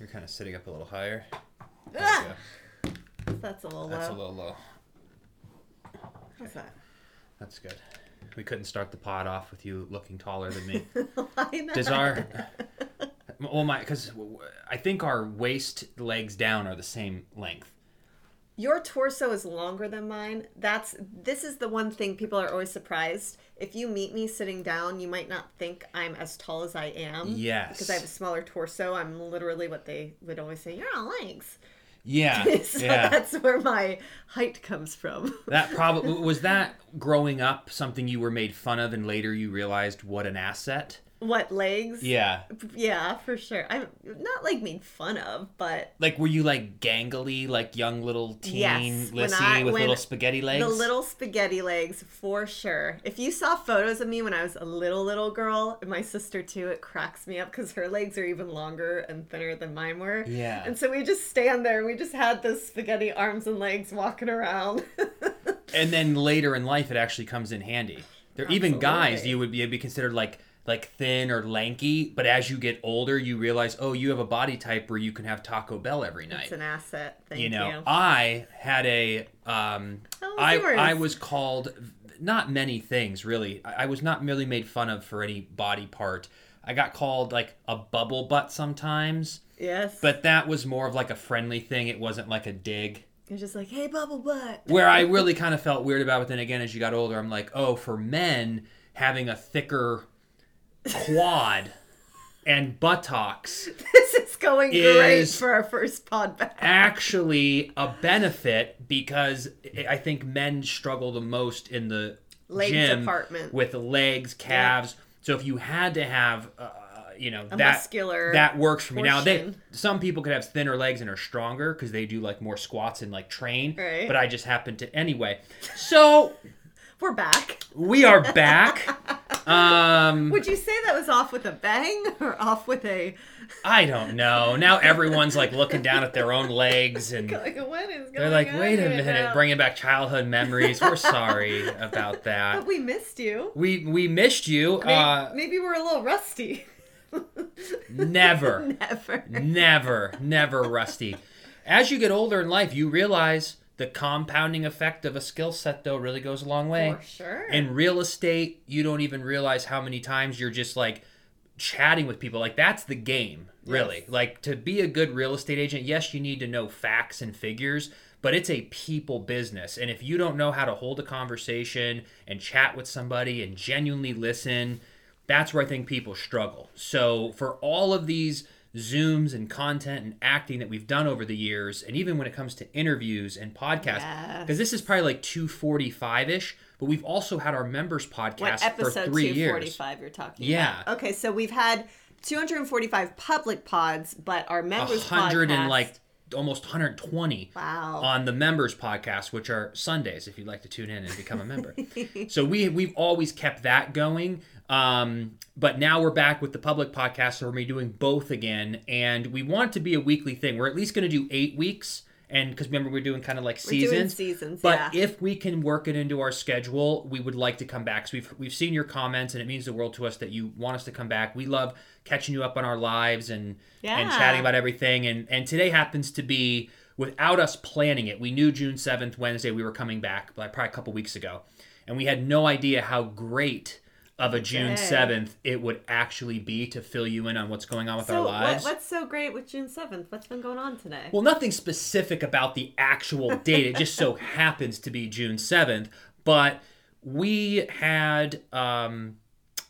You're kind of sitting up a little higher. Ah! That's a little low. That's a little low. How's that? That's good. We couldn't start the pod off with you looking taller than me. Why not? Does our well my because I think our waist legs down are the same length. Your torso is longer than mine. That's this is the one thing people are always surprised. If you meet me sitting down, you might not think I'm as tall as I am. Yes. Because I have a smaller torso. I'm literally what they would always say, You're on legs. Yeah, so yeah. that's where my height comes from. That probably was that growing up something you were made fun of, and later you realized what an asset. What legs? Yeah, Yeah, for sure. I'm not like made fun of, but like were you like gangly, like young little teen Yes, when Lissy I- with little spaghetti legs? The little spaghetti legs, for sure. If you saw photos of me when I was a little, little girl, and my sister too, it cracks me up because her legs are even longer and thinner than mine were. Yeah. And so we just stand there and we just had those spaghetti arms and legs walking around. and then later in life, it actually comes in handy. There even guys you would be, be considered like like thin or lanky, but as you get older, you realize, oh, you have a body type where you can have Taco Bell every night. it's an asset. Thank you you. know i had a um was i yours? i was called not many things really I, I was not merely made fun of for any body part i got called like a bubble butt sometimes yes. but that was more of like a friendly thing it wasn't like a dig you're just like, hey, bubble butt. where i really kind of felt weird about it then again as you got older i'm like oh for men having a thicker quad and buttocks This is going great Is- for our first pod back. actually a benefit because I think men struggle the most in the Leg gym department. with legs, calves. So if you had to have, uh, you know, A that that works for me. Now they some people could have thinner legs and are stronger because they do like more squats and like train. Right. But I just happen to anyway. So We're back. we are back. Um, Would you say that was off with a bang or off with a I don't know. Now everyone's like looking down at their own legs and like what is going They're like, wait a minute, now?" bringing back childhood memories. We're sorry about that. But we missed you. We we missed you. Maybe, Uh, maybe we're a little rusty. never, Never. never, never rusty. As you get older in life, you realize the compounding effect of a skill set, though, really goes a long way. For sure. In real estate, you don't even realize how many times you're just like chatting with people. Like that's the game, really. Yes. Like to be a good real estate agent, yes, you need to know facts and figures, but it's a people business. And if you don't know how to hold a conversation and chat with somebody and genuinely listen, that's where I think people struggle. So for all of these zooms and content and acting that we've done over the years and even when it comes to interviews and podcasts Yes. because this is probably like 245ish but we've also had our members what podcast for episode three years 245 you're talking Yeah. about? Okay, so we've had 245 public pods, but our members hundred and podcast- like almost 120 Wow. on the members podcast which are sundays if you'd like to tune in and become a member so we we've always kept that going um, but now we're back with the public podcast so we're gonna be doing both again. And we want it to be a weekly thing. We're at least going to do eight weeks. And because remember we're doing kind of like seasons. seasons, but yeah. if we can work it into our schedule we would like to come back. So we've, we've seen your comments and it means the world to us that you want us to come back. We love catching you up on our lives and and chatting about everything. And and today happens to be without us planning it. We knew june 7th wednesday we were coming back like probably a couple weeks ago. And we had no idea how great of a june 7th it would actually be to fill you in on what's going on with so our what, lives what's so great with June 7th? What's been going on today? well, nothing specific about the actual date. It just so happens to be June 7th. But we had um,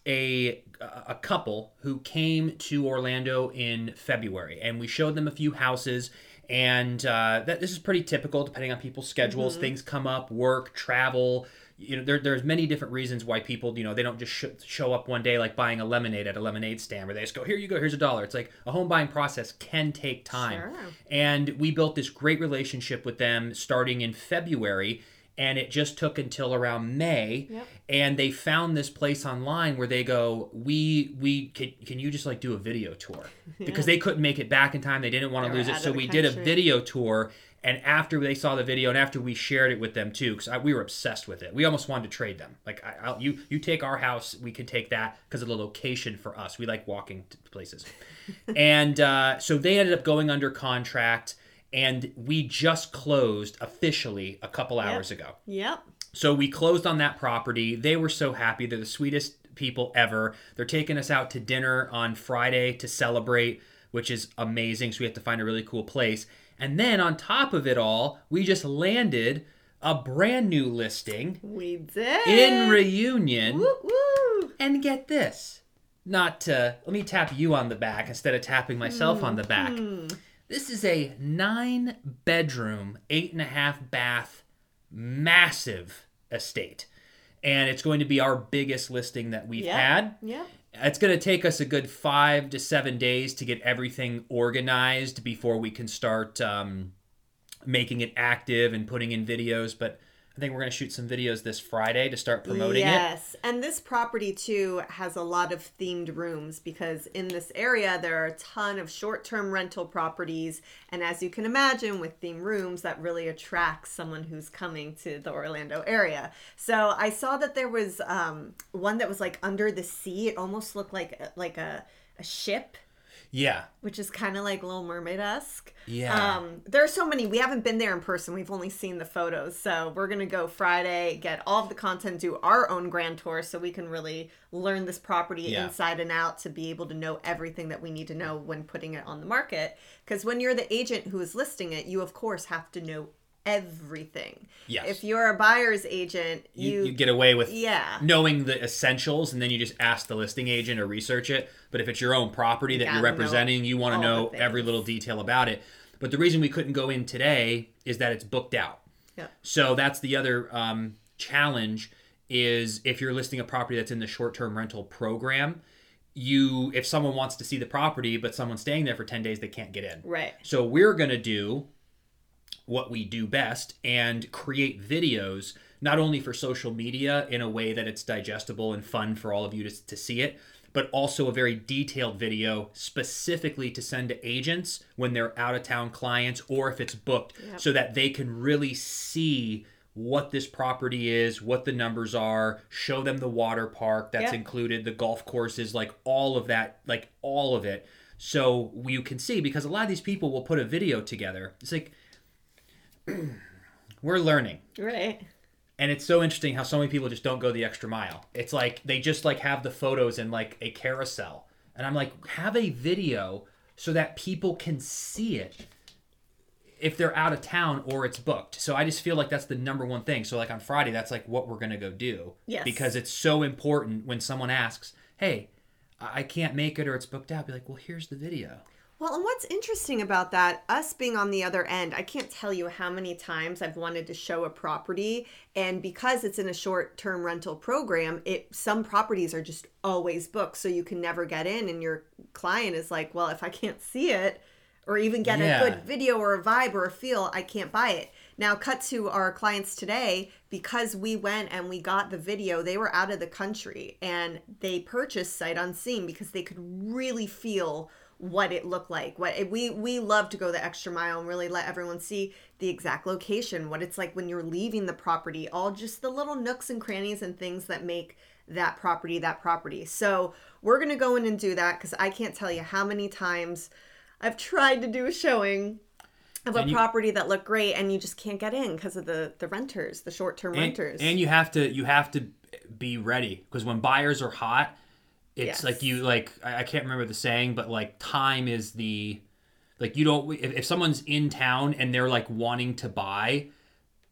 a a couple who came to Orlando in February, and we showed them a few houses. And uh, that this is pretty typical, depending on people's schedules. Things come up, work, travel. You know, there, there's many different reasons why people, you know, they don't just sh- show up one day like buying a lemonade at a lemonade stand where they just go, here you go, here's a dollar. It's like a home buying process can take time. Sure. And we built this great relationship with them starting in February. And it just took until around May. Yep. And they found this place online where they go, we we can, can you just like do a video tour? Because they couldn't make it back in time. They didn't want to lose it. So we did a video tour And after they saw the video, and after we shared it with them too, because we were obsessed with it, we almost wanted to trade them. Like, I, I'll, you you take our house, we can take that because of the location for us. We like walking to places, and uh, so they ended up going under contract, and we just closed officially a couple hours ago. Yep. So we closed on that property. They were so happy. They're the sweetest people ever. They're taking us out to dinner on Friday to celebrate, which is amazing. So we have to find a really cool place. And then on top of it all, we just landed a brand new listing We did. in Reunion. Woo woo. And get this. Not to let me tap you on the back instead of tapping myself on the back. Mm-hmm. This is a nine bedroom, eight and a half bath, massive estate. And it's going to be our biggest listing that we've Yep. had. Yep. It's going to take us a good five to seven days to get everything organized before we can start um, making it active and putting in videos. But I think we're going to shoot some videos this Friday to start promoting it. yes. And this property too has a lot of themed rooms because in this area there are a ton of short-term rental properties and as you can imagine with themed rooms that really attracts someone who's coming to the Orlando area. So I saw that there was um, one that was like under the sea. It almost looked like like a, a ship Yeah. which is kind of like Little Mermaid esque. Yeah. Um, there are so many. We haven't been there in person. We've only seen the photos. So we're gonna go Friday, get all of the content, do our own grand tour, so we can really learn this property Yeah. inside and out to be able to know everything that we need to know when putting it on the market. Because when you're the agent who is listing it, you of course have to know everything. Yes. If you're a buyer's agent, you, you, you get away with yeah. knowing the essentials and then you just ask the listing agent or research it but if it's your own property that gotta you're representing you want to know every little detail about it but the reason we couldn't go in today is that it's booked out Yeah. so that's the other um, challenge is if you're listing a property that's in the short-term rental program you if someone wants to see the property but someone's staying there for 10 days they can't get in Right. so we're going to do what we do best and create videos not only for social media in a way that it's digestible and fun for all of you to, to see it, but also a very detailed video specifically to send to agents when they're out of town clients or if it's booked so that they can really see what this property is, what the numbers are, show them the water park that's Yep. included, the golf courses, like all of that, like all of it. So you can see because a lot of these people will put a video together. It's like we're learning. Right. And it's so interesting how so many people just don't go the extra mile. It's like they just like have the photos in like a carousel. And I'm like, have a video so that people can see it if they're out of town or it's booked. So I just feel like that's the number one thing. So like on Friday, that's like what we're gonna go do. Yes. Because it's so important when someone asks, Hey, I I can't make it or it's booked out. Be like, well, here's the video. Well, and what's interesting about that, us being on the other end, I can't tell you how many times I've wanted to show a property, and because it's in a short-term rental program, it some properties are just always booked, so you can never get in, and your client is like, "Well, if I can't see it, or even get Yeah. a good video or a vibe or a feel, I can't buy it." Now, cut to our clients today because we went and we got the video. They were out of the country and they purchased sight unseen because they could really feel what it looked like. What we we love to go the extra mile and really let everyone see the exact location, what it's like when you're leaving the property, all just the little nooks and crannies and things that make that property that property. So we're gonna go in and do that because I can't tell you how many times I've tried to do a showing of a you- property that looked great and you just can't get in because of the the renters, the short term and, renters. and you have to you have to be ready because when buyers are hot it's Yes. like you like I, I can't remember the saying but like time is the like you don't if, if someone's in town and they're like wanting to buy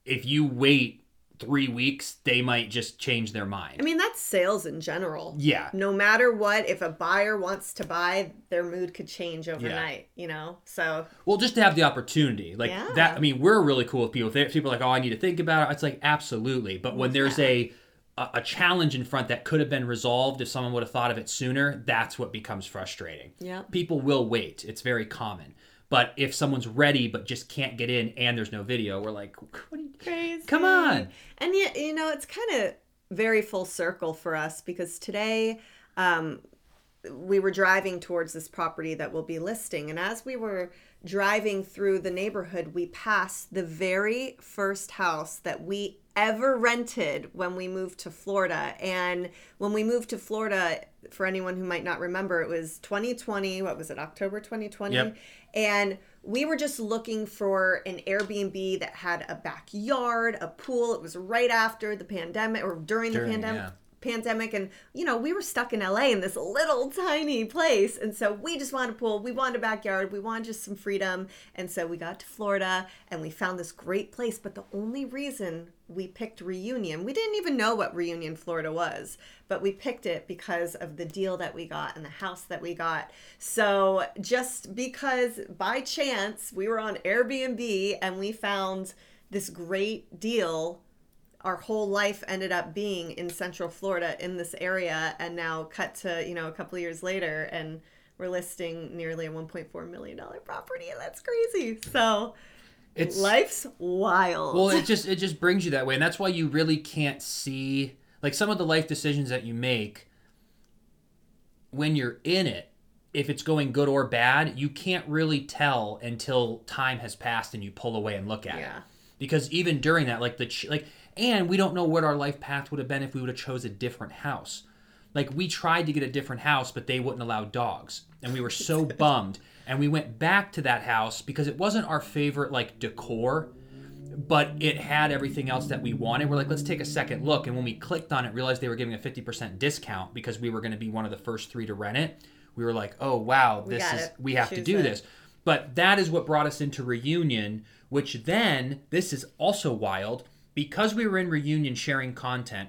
if you wait three weeks they might just change their mind. I mean, that's sales in general. yeah. No matter what if a buyer wants to buy their mood could change overnight you know? So well just to have the opportunity like Yeah. that i mean we're really cool with people. If people are like oh i need to think about it it's like absolutely. But when there's a a a challenge in front that could have been resolved if someone would have thought of it sooner that's what becomes frustrating. Yeah people will wait. It's very common. But if someone's ready but just can't get in and there's no video we're like what are you- crazy. Come on. And yet you know it's kind of very full circle for us because today um we were driving towards this property that we'll be listing. And as we were driving through the neighborhood, we passed the very first house that we ever rented when we moved to Florida. And when we moved to Florida, for anyone who might not remember, it was 2020. What was it, October 2020? Yep. And we were just looking for an Airbnb that had a backyard, a pool. It was right after the pandemic or during, During, the pandemic. yeah. Pandemic and you know we were stuck in LA in this little tiny place and so we just wanted a pool we wanted a backyard we wanted just some freedom and so we got to Florida and we found this great place but the only reason we picked Reunion we didn't even know what Reunion Florida was but we picked it because of the deal that we got and the house that we got. So just because by chance we were on Airbnb and we found this great deal our whole life ended up being in central florida in this area and now cut to you know a couple of years later and we're listing nearly a 1.4 million dollar property and that's crazy so It's life's wild well, it just it just brings you that way, and that's why you really can't see like some of the life decisions that you make when you're in it. If it's going good or bad, you can't really tell until time has passed and you pull away and look at it. Yeah. Because even during that, like the ch- like, and we don't know what our life path would have been if we would have chose a different house. Like we tried to get a different house, but they wouldn't allow dogs, and we were so bummed. And we went back to that house because it wasn't our favorite like decor, but it had everything else that we wanted. We're like, let's take a second look. And when we clicked on it, realized they were giving a 50% discount because we were going to be one of the first three to rent it. We were like, oh, wow, this got is, we have to do it. this. But that is what brought us into Reunion, which then, this is also wild, because we were in Reunion sharing content,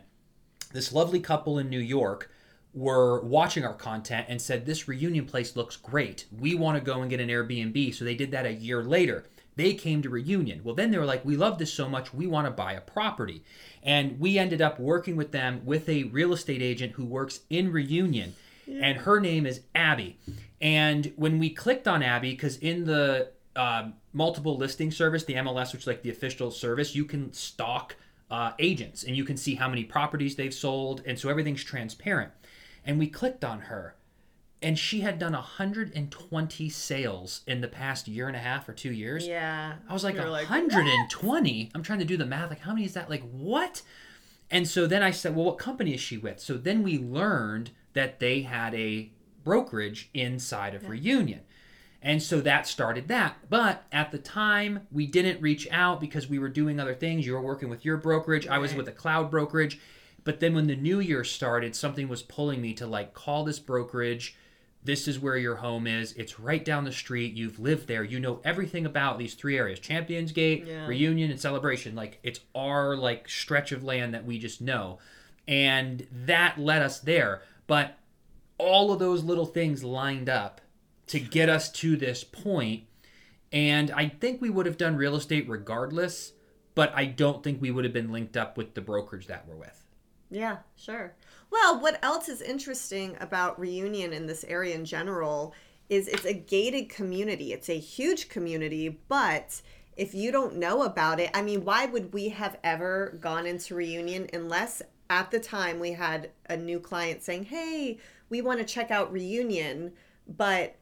this lovely couple in New York were watching our content and said, This reunion place looks great. We want to go and get an Airbnb. So they did that a year later. They came to Reunion. Well, then they were like, We love this so much, we want to buy a property. And we ended up working with them with a real estate agent who works in Reunion. And her name is Abby. And when we clicked on Abby, because in the um, multiple listing service, the MLS, which is like the official service, you can stalk uh, agents and you can see how many properties they've sold. And so everything's transparent. And we clicked on her, and she had done 120 sales in the past year and a half or two years. yeah I was like, We were 120? I'm trying to do the math. Like, how many is that? Like, what? And so then I said, well, what company is she with? So then we learned that they had a brokerage inside of Reunion. And so that started that. But at the time, we didn't reach out because we were doing other things. You were working with your brokerage, I was with a cloud brokerage. But then when the new year started, something was pulling me to like call this brokerage. This is where your home is. It's right down the street. You've lived there. You know everything about these three areas Champions Gate, Yeah. Reunion, and Celebration. Like it's our like stretch of land that we just know. And that led us there. But all of those little things lined up to get us to this point. And I think we would have done real estate regardless, but I don't think we would have been linked up with the brokerage that we're with. Yeah, sure. Well, what else is interesting about Reunion in this area in general is it's a gated community. It's a huge community, but if you don't know about it, I mean, why would we have ever gone into Reunion unless at the time we had a new client saying, "Hey, we want to check out Reunion," but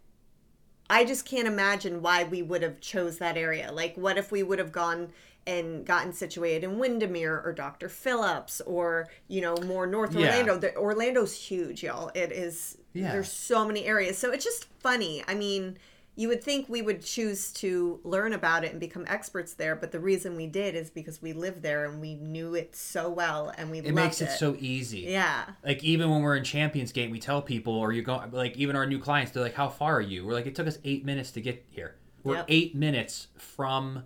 I just can't imagine why we would have chose that area. Like, what if we would have gone and gotten situated in Windermere or Dr. Phillips or you know more North Yeah. Orlando? The, Orlando's huge, y'all. It is. Yeah. There's so many areas, so it's just funny. I mean, you would think we would choose to learn about it and become experts there, but the reason we did is because we lived there and we knew it so well and we It loved makes it. it so easy. yeah. Like even when we're in Champions Gate, we tell people, or you go, like even our new clients, they're like, "How far are you?" We're like, "It took us eight minutes to get here. We're Yep. eight minutes from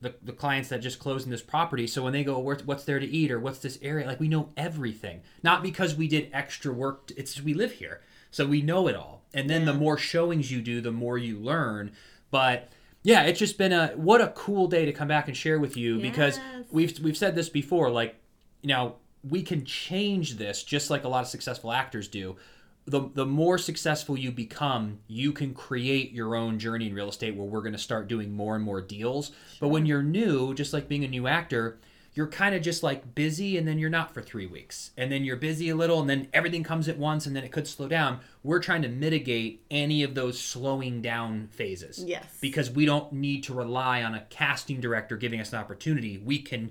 the, the clients that just closed in this property. So when they go, "Where- "What's there to eat?" or "What's this area?" Like we know everything, not because we did extra work. It's we live here, so we know it all. And then the more showings you do, the more you learn. But yeah, it's just been a what a cool day to come back and share with you because we've we've said this before. Like you know, we can change this just like a lot of successful actors do. The, the more successful you become, you can create your own journey in real estate where we're going to start doing more and more deals. But when you're new, just like being a new actor, you're kind of just like busy and then you're not for three weeks. And then you're busy a little and then everything comes at once and then it could slow down. We're trying to mitigate any of those slowing down phases. Yes. Because we don't need to rely on a casting director giving us an opportunity. We can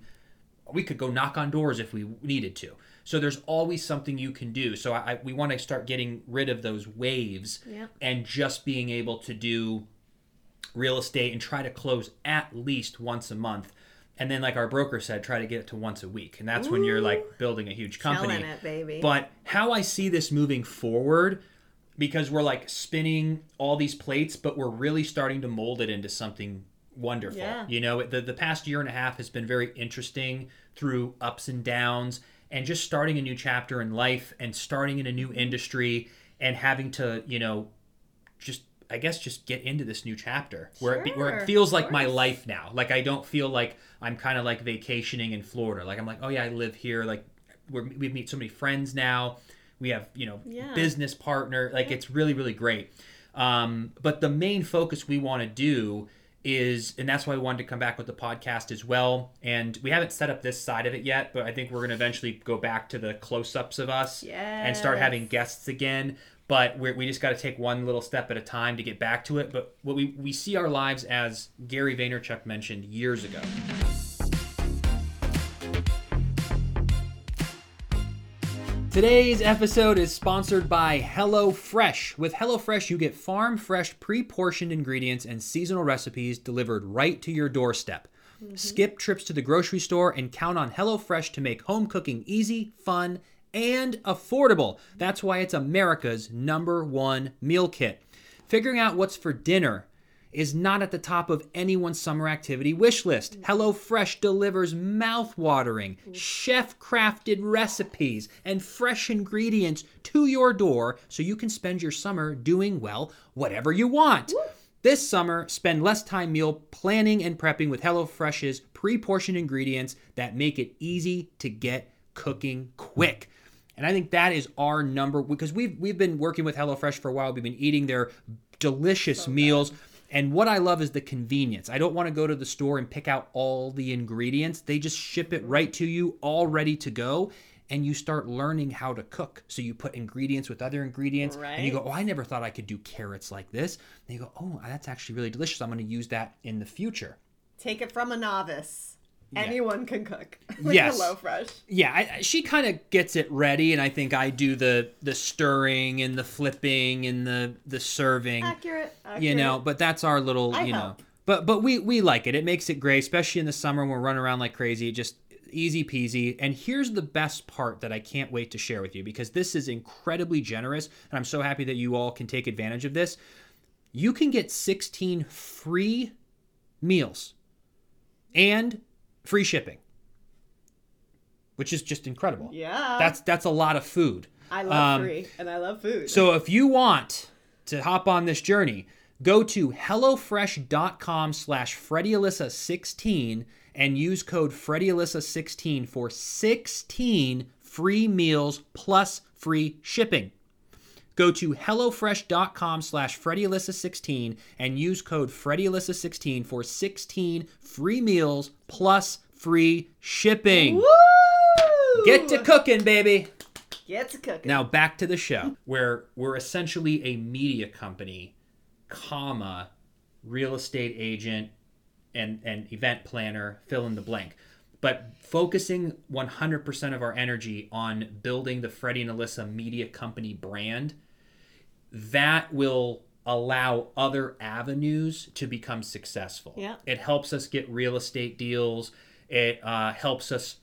we could go knock on doors if we needed to. So there's always something you can do. So I, we want to start getting rid of those waves Yep. and just being able to do real estate and try to close at least once a month. And then, like our broker said, try to get it to once a week. And that's when you're like building a huge company. It, baby. But how I see this moving forward, because we're like spinning all these plates, but we're really starting to mold it into something wonderful. Yeah. You know, the, the past year and a half has been very interesting through ups and downs and just starting a new chapter in life and starting in a new industry and having to, you know, just I guess just get into this new chapter where it, be, where it feels like my life now. Like I don't feel like I'm kind of like vacationing in Florida. Like I'm like, oh yeah, I live here. Like we're, we meet so many friends now. We have you know Yeah. business partner. Like it's really really great. Um, but the main focus we want to do is, and that's why we wanted to come back with the podcast as well. And we haven't set up this side of it yet, but I think we're going to eventually go back to the close ups of us and start having guests again. But we're, we just got to take one little step at a time to get back to it. But what we, we see our lives as Gary Vaynerchuk mentioned years ago. Today's episode is sponsored by HelloFresh. With HelloFresh, you get farm fresh, pre portioned ingredients and seasonal recipes delivered right to your doorstep. Mm-hmm. Skip trips to the grocery store and count on HelloFresh to make home cooking easy, fun, and affordable. That's why it's America's number one meal kit. Figuring out what's for dinner is not at the top of anyone's summer activity wish list. HelloFresh delivers mouth-watering, chef-crafted recipes and fresh ingredients to your door so you can spend your summer doing well whatever you want. This summer, spend less time meal planning and prepping with HelloFresh's pre-portioned ingredients that make it easy to get cooking quick. And I think that is our number because we've we've been working with HelloFresh for a while. We've been eating their delicious meals. And what I love is the convenience. I don't want to go to the store and pick out all the ingredients. They just ship it right to you, all ready to go. And you start learning how to cook. So you put ingredients with other ingredients. And you go, oh, I never thought I could do carrots like this. And you go, oh, that's actually really delicious. I'm going to use that in the future. Take it from a novice. Anyone can cook. With Yes. HelloFresh. Yeah, I, she kind of gets it ready, and I think I do the the stirring and the flipping and the the serving. Accurate. accurate. you know but that's our little I you know but but we we like it it makes it great especially in the summer when we're running around like crazy just easy peasy and here's the best part that i can't wait to share with you because this is incredibly generous and i'm so happy that you all can take advantage of this you can get 16 free meals and free shipping which is just incredible Yeah. that's that's a lot of food I love um, free and I love food. so if you want to hop on this journey, go to HelloFresh.com slash FreddieAlyssa16 and use code FreddieAlyssa16 for 16 free meals plus free shipping. Go to HelloFresh.com slash FreddieAlyssa16 and use code FreddieAlyssa16 for 16 free meals plus free shipping. Woo! Get to cooking, baby! Get to cooking. Now back to the show, where we're essentially a media company, comma, real estate agent, and and event planner, fill in the blank, but focusing 100% of our energy on building the Freddie and Alyssa media company brand. That will allow other avenues to become successful. Yeah. It helps us get real estate deals. It uh, helps us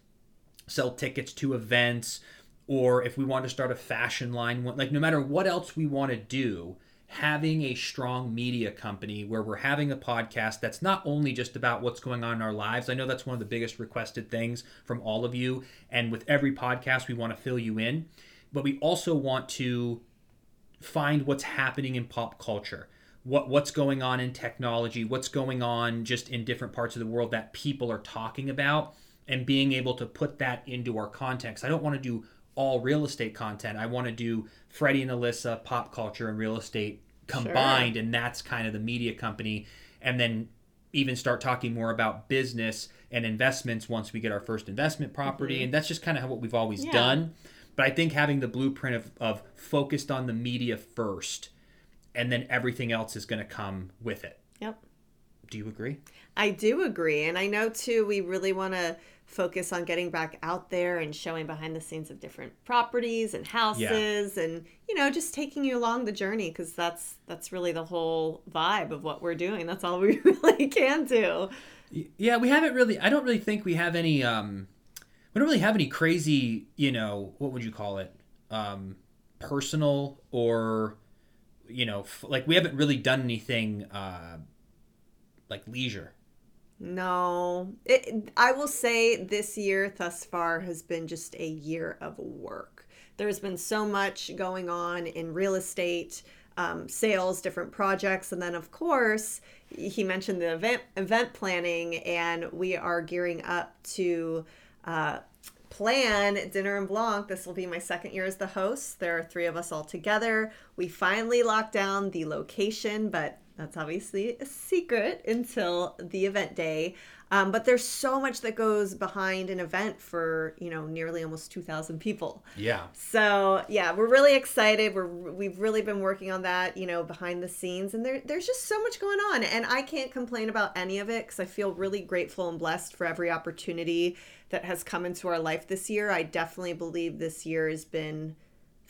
sell tickets to events or if we want to start a fashion line like no matter what else we want to do having a strong media company where we're having a podcast that's not only just about what's going on in our lives. I know that's one of the biggest requested things from all of you. And with every podcast we want to fill you in. But we also want to find what's happening in pop culture. What what's going on in technology? What's going on just in different parts of the world that people are talking about? And being able to put that into our context. i don't want to do all real estate content i want to do freddie and alyssa pop culture and real estate combined and that's kind of the media company and then even start talking more about business and investments once we get our first investment property. Mm-hmm. And that's just kind of what we've always Yeah. done. But I think having the blueprint of, of focused on the media first and then everything else is going to come with it. Yep. Do you agree? I do agree. And I know too, we really want to focus on getting back out there and showing behind the scenes of different properties and houses and, you know, just taking you along the journey because that's, that's really the whole vibe of what we're doing. That's all we really can do. Yeah, we haven't really. I don't really think we have any. Um, we don't really have any crazy. You know, what would you call it? Um, personal or, you know, f- like we haven't really done anything. Uh, like leisure. No, it, I will say this year thus far has been just a year of work. There's been so much going on in real estate, um, sales, different projects, and then of course he mentioned the event event planning, and we are gearing up to. Uh, plan Dîner en Blanc this will be my second year as the host there are three of us all together we finally locked down the location but that's obviously a secret until the event day um, but there's so much that goes behind an event for you know nearly almost 2000 people Yeah. so yeah, we're really excited. We're we've really been working on that, you know, behind the scenes, and there there's just so much going on, and I can't complain about any of it because I feel really grateful and blessed for every opportunity that has come into our life this year. I definitely believe this year has been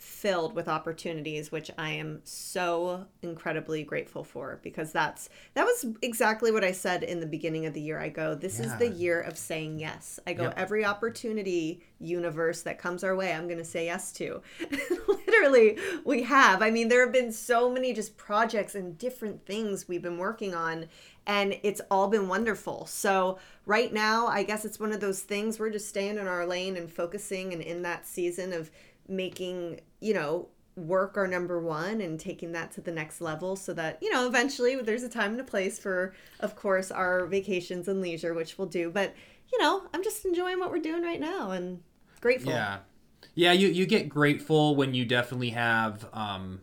filled with opportunities which I am so incredibly grateful for because that's that was exactly what I said in the beginning of the year. I go this is the year of saying yes. I go Yep. every opportunity universe that comes our way I'm going to say yes to. Literally we have. I mean there have been so many just projects and different things we've been working on and it's all been wonderful. So right now, I guess it's one of those things we're just staying in our lane and focusing and in that season of making, you know, work our number one and taking that to the next level so that, you know, eventually there's a time and a place for, of course, our vacations and leisure, which we'll do. But, you know, I'm just enjoying what we're doing right now and grateful. Yeah. Yeah, you, you get grateful when you definitely have, um,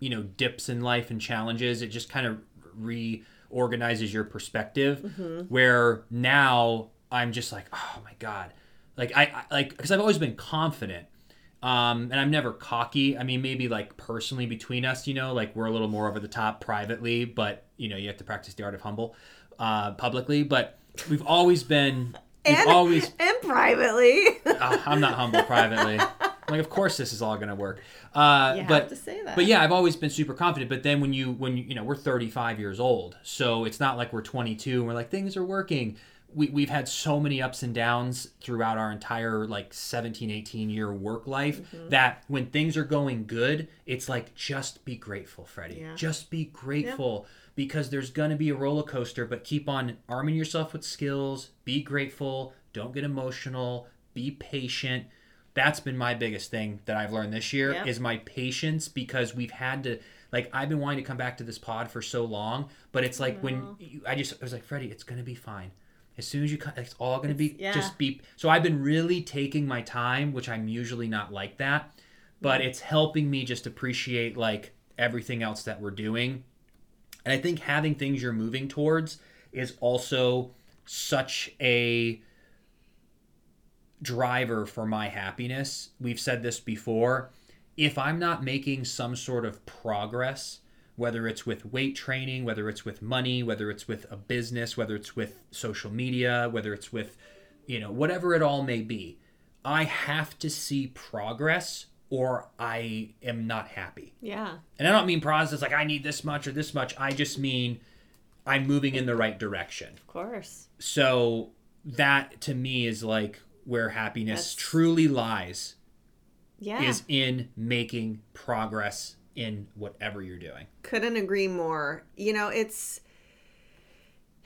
you know, dips in life and challenges. It just kind of reorganizes your perspective. Where now I'm just like, oh my God. Like, I, I like, because I've always been confident. Um, and I'm never cocky. I mean, maybe like personally between us, you know, like we're a little more over the top privately, but you know, you have to practice the art of humble uh, publicly. But we've always been, we've And, always and privately. uh, I'm not humble privately. Like, of course, this is all gonna work. Uh, but to say that. but yeah, I've always been super confident. But then when you when you you know we're 35 years old, so it's not like we're 22 and we're like things are working. We, we've had so many ups and downs throughout our entire like 17 18 year work life Mm-hmm. that when things are going good it's like just be grateful freddie Yeah. just be grateful because there's going to be a roller coaster but keep on arming yourself with skills be grateful don't get emotional be patient that's been my biggest thing that i've learned this year Yeah. is my patience because we've had to like i've been wanting to come back to this pod for so long but it's like when you, i just i was like freddie it's going to be fine as soon as you cut it's all going to be yeah. just be so i've been really taking my time which i'm usually not like that but mm-hmm. it's helping me just appreciate like everything else that we're doing and I think having things you're moving towards is also such a driver for my happiness. We've said this before. If I'm not making some sort of progress, whether it's with weight training, whether it's with money, whether it's with a business, whether it's with social media, whether it's with, you know, whatever it all may be, I have to see progress or I am not happy. yeah. And I don't mean process like I need this much or this much. I just mean I'm moving in the right direction. Of course. So that to me is like where happiness That's- truly lies Yeah. is in making progress in whatever you're doing. couldn't agree more. You know it's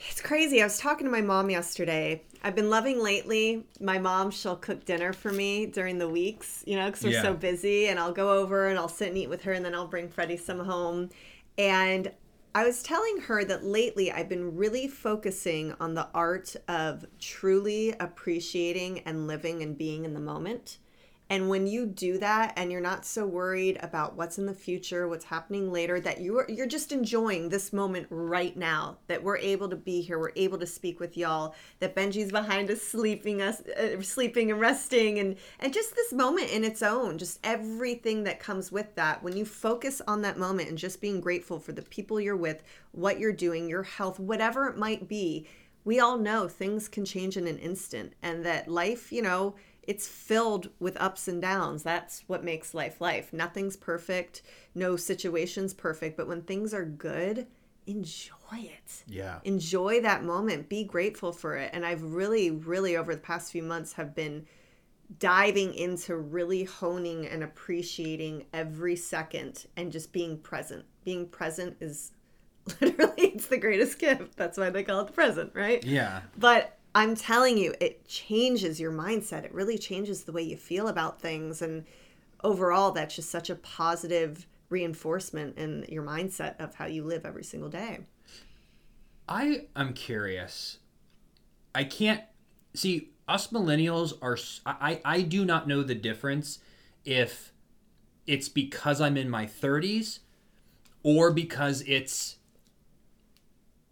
it's crazy. I was talking to my mom yesterday. I've been loving lately my mom she'll cook dinner for me during the weeks you know because we're Yeah. so busy and i'll go over and i'll sit and eat with her and then i'll bring freddie some home. And i was telling her that lately i've been really focusing on the art of truly appreciating and living and being in the moment And when you do that and you're not so worried about what's in the future, what's happening later, that you're you're just enjoying this moment right now, that we're able to be here, we're able to speak with y'all, that Benji's behind us sleeping us uh, sleeping and resting and and just this moment in its own, just everything that comes with that. When you focus on that moment and just being grateful for the people you're with, what you're doing, your health, whatever it might be, we all know things can change in an instant and that life, you know, it's filled with ups and downs. That's what makes life life. Nothing's perfect, no situation's perfect, but when things are good, enjoy it. Yeah. Enjoy that moment. Be grateful for it. And I've really really over the past few months have been diving into really honing and appreciating every second and just being present. Being present is literally it's the greatest gift. That's why they call it the present, right? Yeah. But I'm telling you, it changes your mindset. It really changes the way you feel about things. And overall, that's just such a positive reinforcement in your mindset of how you live every single day. I am curious. I can't see us millennials are I I do not know the difference if it's because I'm in my 30s or because it's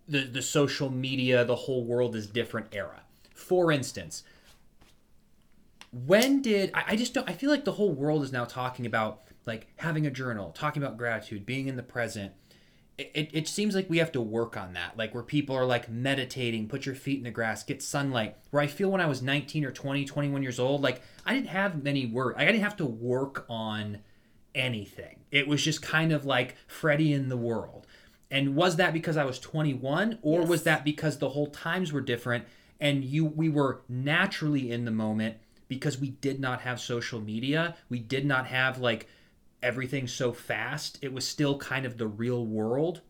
the the social media, the whole world is different era. For instance, when did I, I just don't I feel like the whole world is now talking about like having a journal, talking about gratitude, being in the present. It, it, it seems like we have to work on that, like where people are like meditating, put your feet in the grass, get sunlight. Where I feel when I was 19 or 20, 21 years old, like I didn't have many work. I didn't have to work on anything. It was just kind of like Freddie in the world. And was that because I was 21 or yes. was that because the whole times were different and you we were naturally in the moment because we did not have social media. We did not have like everything so fast. It was still kind of the real world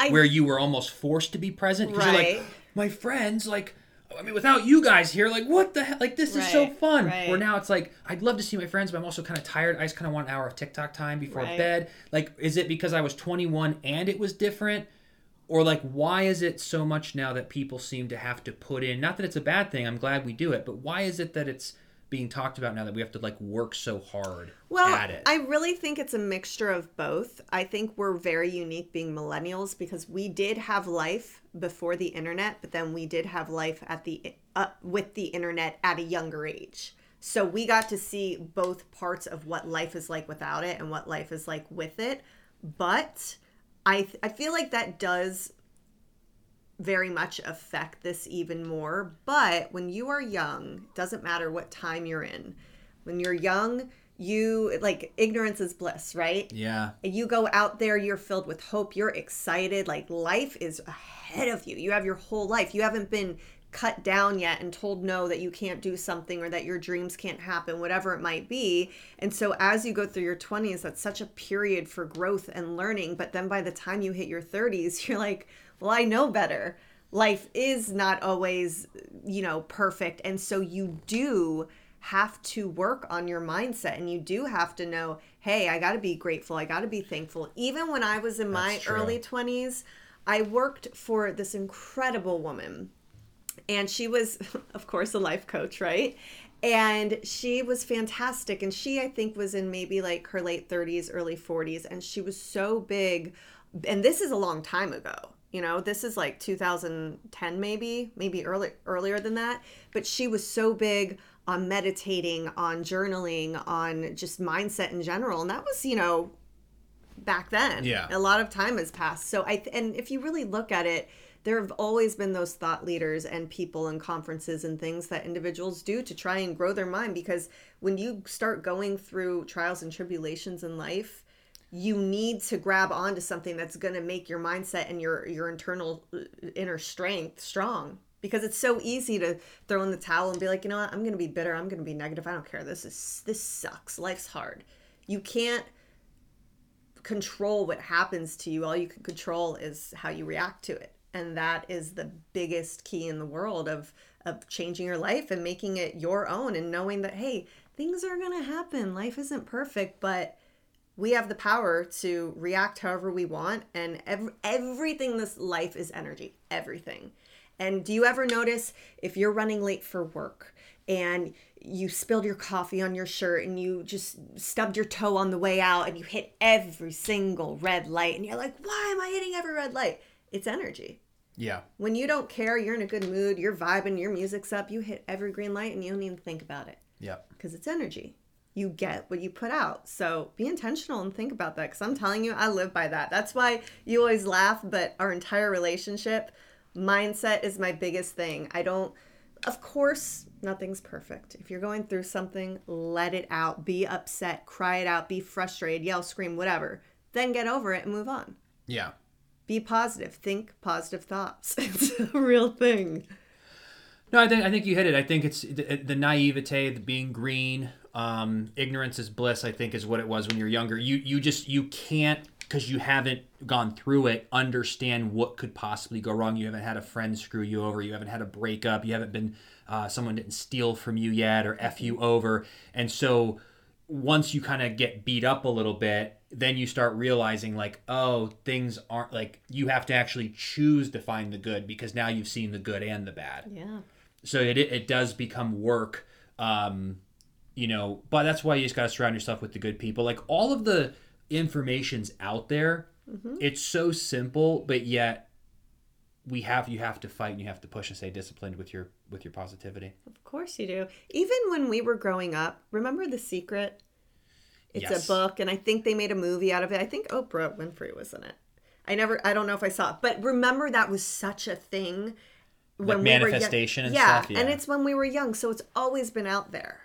I, where you were almost forced to be present right. you're like my friends like I mean, without you guys here, like, what the hell? Like, this right, is so fun. Right. Where now it's like, I'd love to see my friends, but I'm also kind of tired. I just kind of want an hour of TikTok time before right. bed. Like, is it because I was 21 and it was different? Or, like, why is it so much now that people seem to have to put in? Not that it's a bad thing, I'm glad we do it, but why is it that it's being talked about now that we have to like work so hard well, at it? I really think it's a mixture of both. I think we're very unique being millennials because we did have life before the internet, but then we did have life at the uh, with the internet at a younger age. So we got to see both parts of what life is like without it and what life is like with it. But I I feel like that does very much affect this even more. But when you are young, doesn't matter what time you're in. When you're young, you like ignorance is bliss, right? Yeah. You go out there, you're filled with hope, you're excited, like life is ahead of you. You have your whole life. You haven't been cut down yet and told no that you can't do something or that your dreams can't happen, whatever it might be. And so as you go through your 20s, that's such a period for growth and learning, but then by the time you hit your 30s, you're like, well, I know better. Life is not always, you know, perfect. And so you do have to work on your mindset and you do have to know, hey, I got to be grateful. I got to be thankful. Even when I was in my early 20s, I worked for this incredible woman. And she was, of course, a life coach, right? And she was fantastic. And she, I think, was in maybe like her late 30s, early 40s. And she was so big. And this is a long time ago you know this is like 2010 maybe maybe early earlier than that but she was so big on meditating on journaling on just mindset in general and that was you know back then. Yeah. A lot of time has passed. So i and if you really look at it there have always been those thought leaders and people and conferences and things that individuals do to try and grow their mind because when you start going through trials and tribulations in life you need to grab onto something that's going to make your mindset and your your internal uh, inner strength strong. Because it's so easy to throw in the towel and be like you know what? I'm going to be bitter. I'm going to be negative. I don't care. This is this sucks. Life's hard. You can't control what happens to you. All you can control is how you react to it. And that is the biggest key in the world of of changing your life and making it your own and knowing that hey things are going to happen. Life isn't perfect but we have the power to react however we want and ev- everything this life is energy everything and do you ever notice if you're running late for work and you spilled your coffee on your shirt and you just stubbed your toe on the way out and you hit every single red light and you're like why am i hitting every red light it's energy Yeah. when you don't care you're in a good mood you're vibing your music's up you hit every green light and you don't even think about it Yeah. because it's energy. You get what you put out. So be intentional and think about that because I'm telling you, I live by that. That's why you always laugh, but our entire relationship mindset is my biggest thing. I don't, of course, nothing's perfect. If you're going through something, let it out. Be upset, cry it out, be frustrated, yell, scream, whatever. Then get over it and move on. Yeah. Be positive. Think positive thoughts. It's a real thing. No, I think I think you hit it. I think it's the, the naivete, the being green, um, ignorance is bliss. I think is what it was when you're younger. You you just you can't because you haven't gone through it understand what could possibly go wrong. You haven't had a friend screw you over. You haven't had a breakup. You haven't been uh, someone didn't steal from you yet or f you over. And so once you kind of get beat up a little bit, then you start realizing like, oh, things aren't like you have to actually choose to find the good because now you've seen the good and the bad Yeah. so it, it does become work um you know but that's why you just got to surround yourself with the good people like all of the information's out there mm-hmm. it's so simple but yet we have you have to fight and you have to push and stay disciplined with your with your positivity Of course you do. Even when we were growing up, remember The Secret? It's Yes. a book, and I think they made a movie out of it. I think Oprah Winfrey was in it. I never, I don't know if I saw it, but remember that was such a thing Like we were young- manifestation and yeah, stuff, and it's when we were young, so it's always been out there.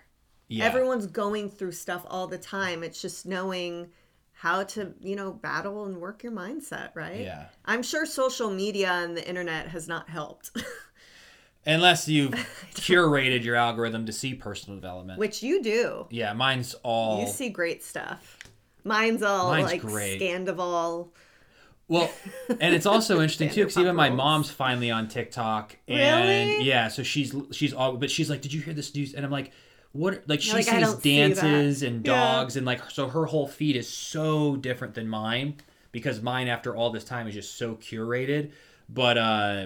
Yeah Everyone's going through stuff all the time. It's just knowing how to, you know, battle and work your mindset, right? Yeah. I'm sure social media and the internet has not helped, unless you've curated your algorithm to see personal development which you do. yeah mine's all You see great stuff. Mine's all Mine's like great. Scandoval. Well, and it's also interesting too because even my rolls. mom's finally on TikTok, and Really? yeah, so she's she's all, but she's like, "Did you hear this news?" And I'm like, "What?" Like she like, sees don't see dances and Yeah. dogs, and like so her whole feed is so different than mine because mine after all this time is just so curated. But uh,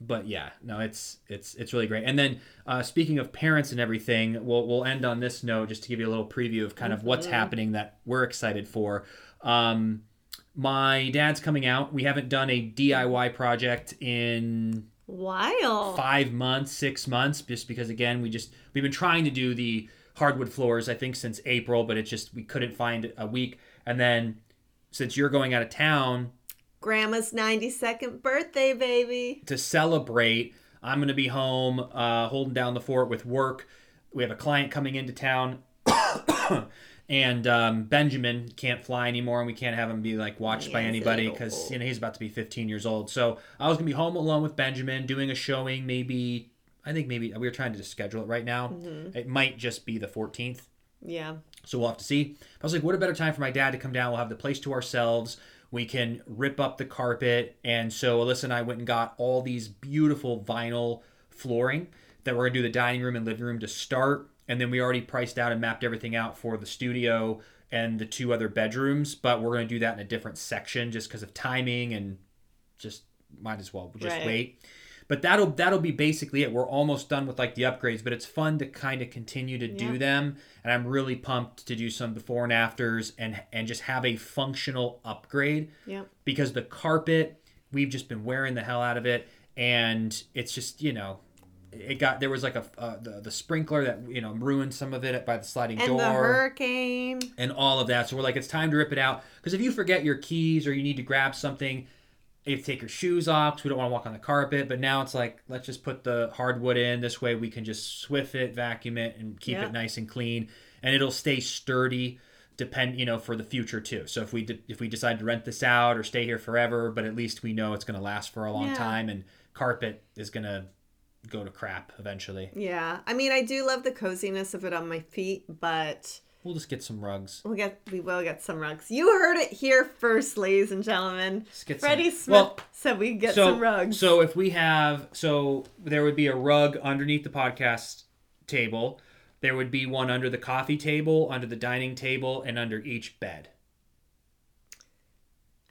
but yeah, no, it's it's it's really great. And then uh, speaking of parents and everything, we'll we'll end on this note just to give you a little preview of kind of what's Mm-hmm. happening that we're excited for. Um, my dad's coming out. We haven't done a DIY project in Wild. five months, six months, just because again we just we've been trying to do the hardwood floors I think since April, but it just we couldn't find a week. And then since you're going out of town Grandma's 92nd birthday, baby. to celebrate, I'm gonna be home, uh, holding down the fort with work. We have a client coming into town. And um, Benjamin can't fly anymore, and we can't have him be like watched by anybody because you know he's about to be 15 years old. So I was gonna be home alone with Benjamin, doing a showing. Maybe I think maybe we were trying to just schedule it right now. It might just be the 14th. Yeah. So we'll have to see. I was like, what a better time for my dad to come down. We'll have the place to ourselves. We can rip up the carpet. And so Alyssa and I went and got all these beautiful vinyl flooring that we're to do the dining room and living room to start. And then we already priced out and mapped everything out for the studio and the two other bedrooms. But we're going to do that in a different section just because of timing and just might as well just Right. wait. But that'll that'll be basically it. We're almost done with like the upgrades, but it's fun to kind of continue to do them. And I'm really pumped to do some before and afters and and just have a functional upgrade Yeah. because the carpet we've just been wearing the hell out of it, and it's just you know. It got there was like a uh, the, the sprinkler that you know ruined some of it by the sliding And door the hurricane. and all of that. So we're like, it's time to rip it out. Because if you forget your keys or you need to grab something, you have to take your shoes off 'cause we don't want to walk on the carpet. But now it's like, let's just put the hardwood in. This way we can just swift it, vacuum it, and keep Yeah. it nice and clean. And it'll stay sturdy. Depend, you know, for the future too. So if we de- if we decide to rent this out or stay here forever, but at least we know it's going to last for a long Yeah. time, and carpet is going to go to crap eventually. Yeah. I mean, I do love the coziness of it on my feet, but We'll just get some rugs. we'll get we will get some rugs. You heard it here first, ladies and gentlemen. Let's some- Freddie Smith Well, said we get so, some rugs. So if we have, so there would be a rug underneath the podcast table. There would be one under the coffee table, under the dining table, and under each bed.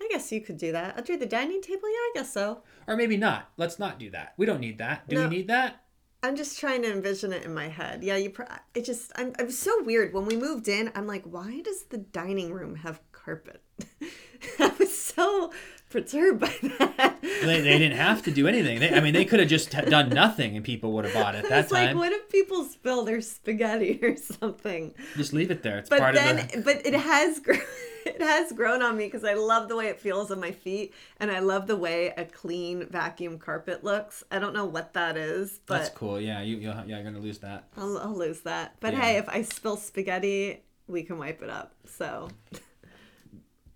I guess you could do that. Under the dining table, yeah, I guess so. Or maybe not. Let's not do that. We don't need that. Do No. we need that? I'm just trying to envision it in my head. Yeah, you. Pr- it just. I'm. I'm so weird. When we moved in, I'm like, why does the dining room have carpet? I was so perturbed by that. They, they didn't have to do anything. They, I mean, they could have just done nothing and people would have bought it that It's like, what if people spill their spaghetti or something? Just leave it there. It's But part then, of the. but it has grown. It has grown on me because I love the way it feels on my feet, and I love the way a clean vacuum carpet looks. I don't know what that is, but That's cool. Yeah, you, you'll, yeah, you're gonna lose that. I'll, I'll lose that. But Yeah. hey, if I spill spaghetti, we can wipe it up. So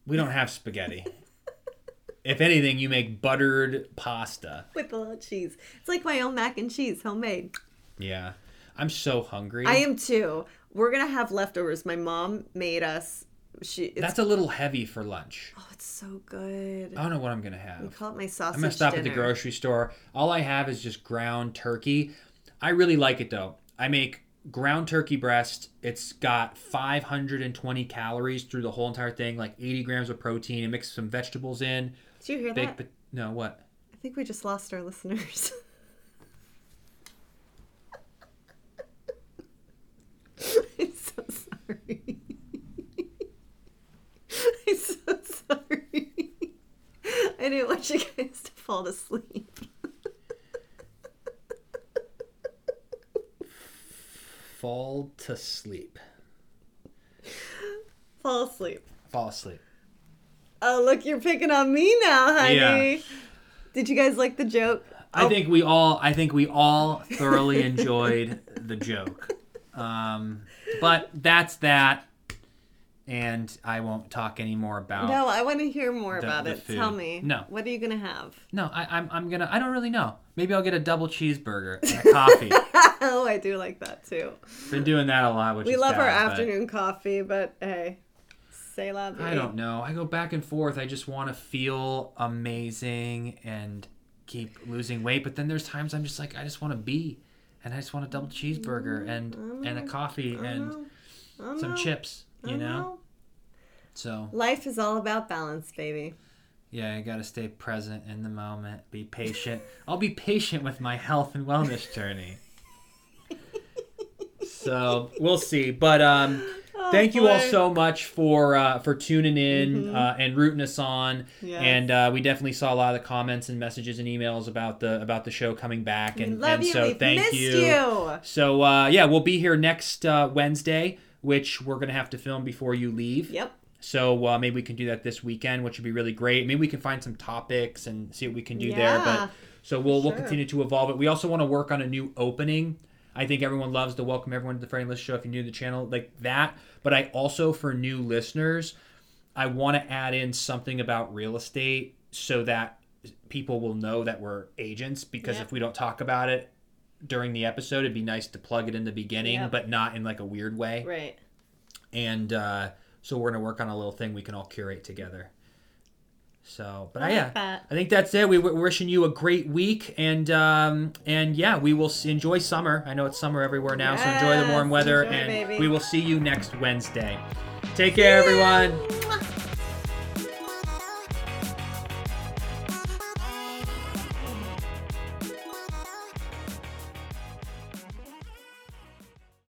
We don't have spaghetti. if anything, you make buttered pasta. with a little cheese, it's like my own mac and cheese, homemade. Yeah, I'm so hungry. I am too. We're gonna have leftovers. My mom made us. She. It's, That's a little heavy for lunch. oh, it's so good. I don't know what I'm gonna We have. call it my sausage. I'm gonna stop at the grocery store. All I have is just ground turkey. I really like it though. I make ground turkey breast. It's got 520 calories through the whole entire thing, like 80 grams of protein, and mix some vegetables in. Did you hear that? but no, what? I think we just lost our listeners. I'm so sorry. I'm so sorry. I didn't want you guys to fall asleep. Fall to sleep. Fall asleep. Fall asleep. Oh, look, you're picking on me now, honey. Yeah. Did you guys like the joke? I Oh. think we all I think we all thoroughly enjoyed the joke. Um, but that's that and I won't talk anymore about No, I want to hear more The- about the it. Tell me. No. What are you going to have? No, I, I'm I'm gonna I don't really know. Maybe I'll get a double cheeseburger and a coffee. oh, I do like that too. Been doing that a lot, which We love our bad, but afternoon coffee, but hey, say la vie. I don't know. I go back and forth. I just want to feel amazing and keep losing weight, but then there's times I'm just like I just want to be, and I just want a double cheeseburger mm-hmm. and mm-hmm. and a coffee and some know. chips. You know. So Life is all about balance, baby. Yeah, I gotta stay present in the moment. Be patient. I'll be patient with my health and wellness journey. so we'll see, but um. Oh, Thank you all so much for uh, for tuning in uh, and rooting us on. Yes. And uh, we definitely saw a lot of the comments and messages and emails about the about the show coming back. And, love and you. so We've thank you. you. So uh, yeah, we'll be here next uh, Wednesday, which we're gonna have to film before you leave. Yep. So uh, maybe we can do that this weekend, which would be really great. Maybe we can find some topics and see what we can do there. But so we'll we'll continue to evolve it. We also want to work on a new opening. I think everyone loves to welcome everyone to the Frameless Show if you're new to the channel like that. But I also for new listeners, I want to add in something about real estate so that people will know that we're agents. Because Yeah. if we don't talk about it during the episode, it'd be nice to plug it in the beginning, Yeah. but not in like a weird way Right. and uh, so we're gonna work on a little thing we can all curate together. So, but I like yeah, that. I think that's it. We, we're wishing you a great week, and um, and yeah, we will enjoy summer. I know it's summer everywhere now, so enjoy the warm weather, enjoy, and baby. we will see you next Wednesday. Take care, everyone.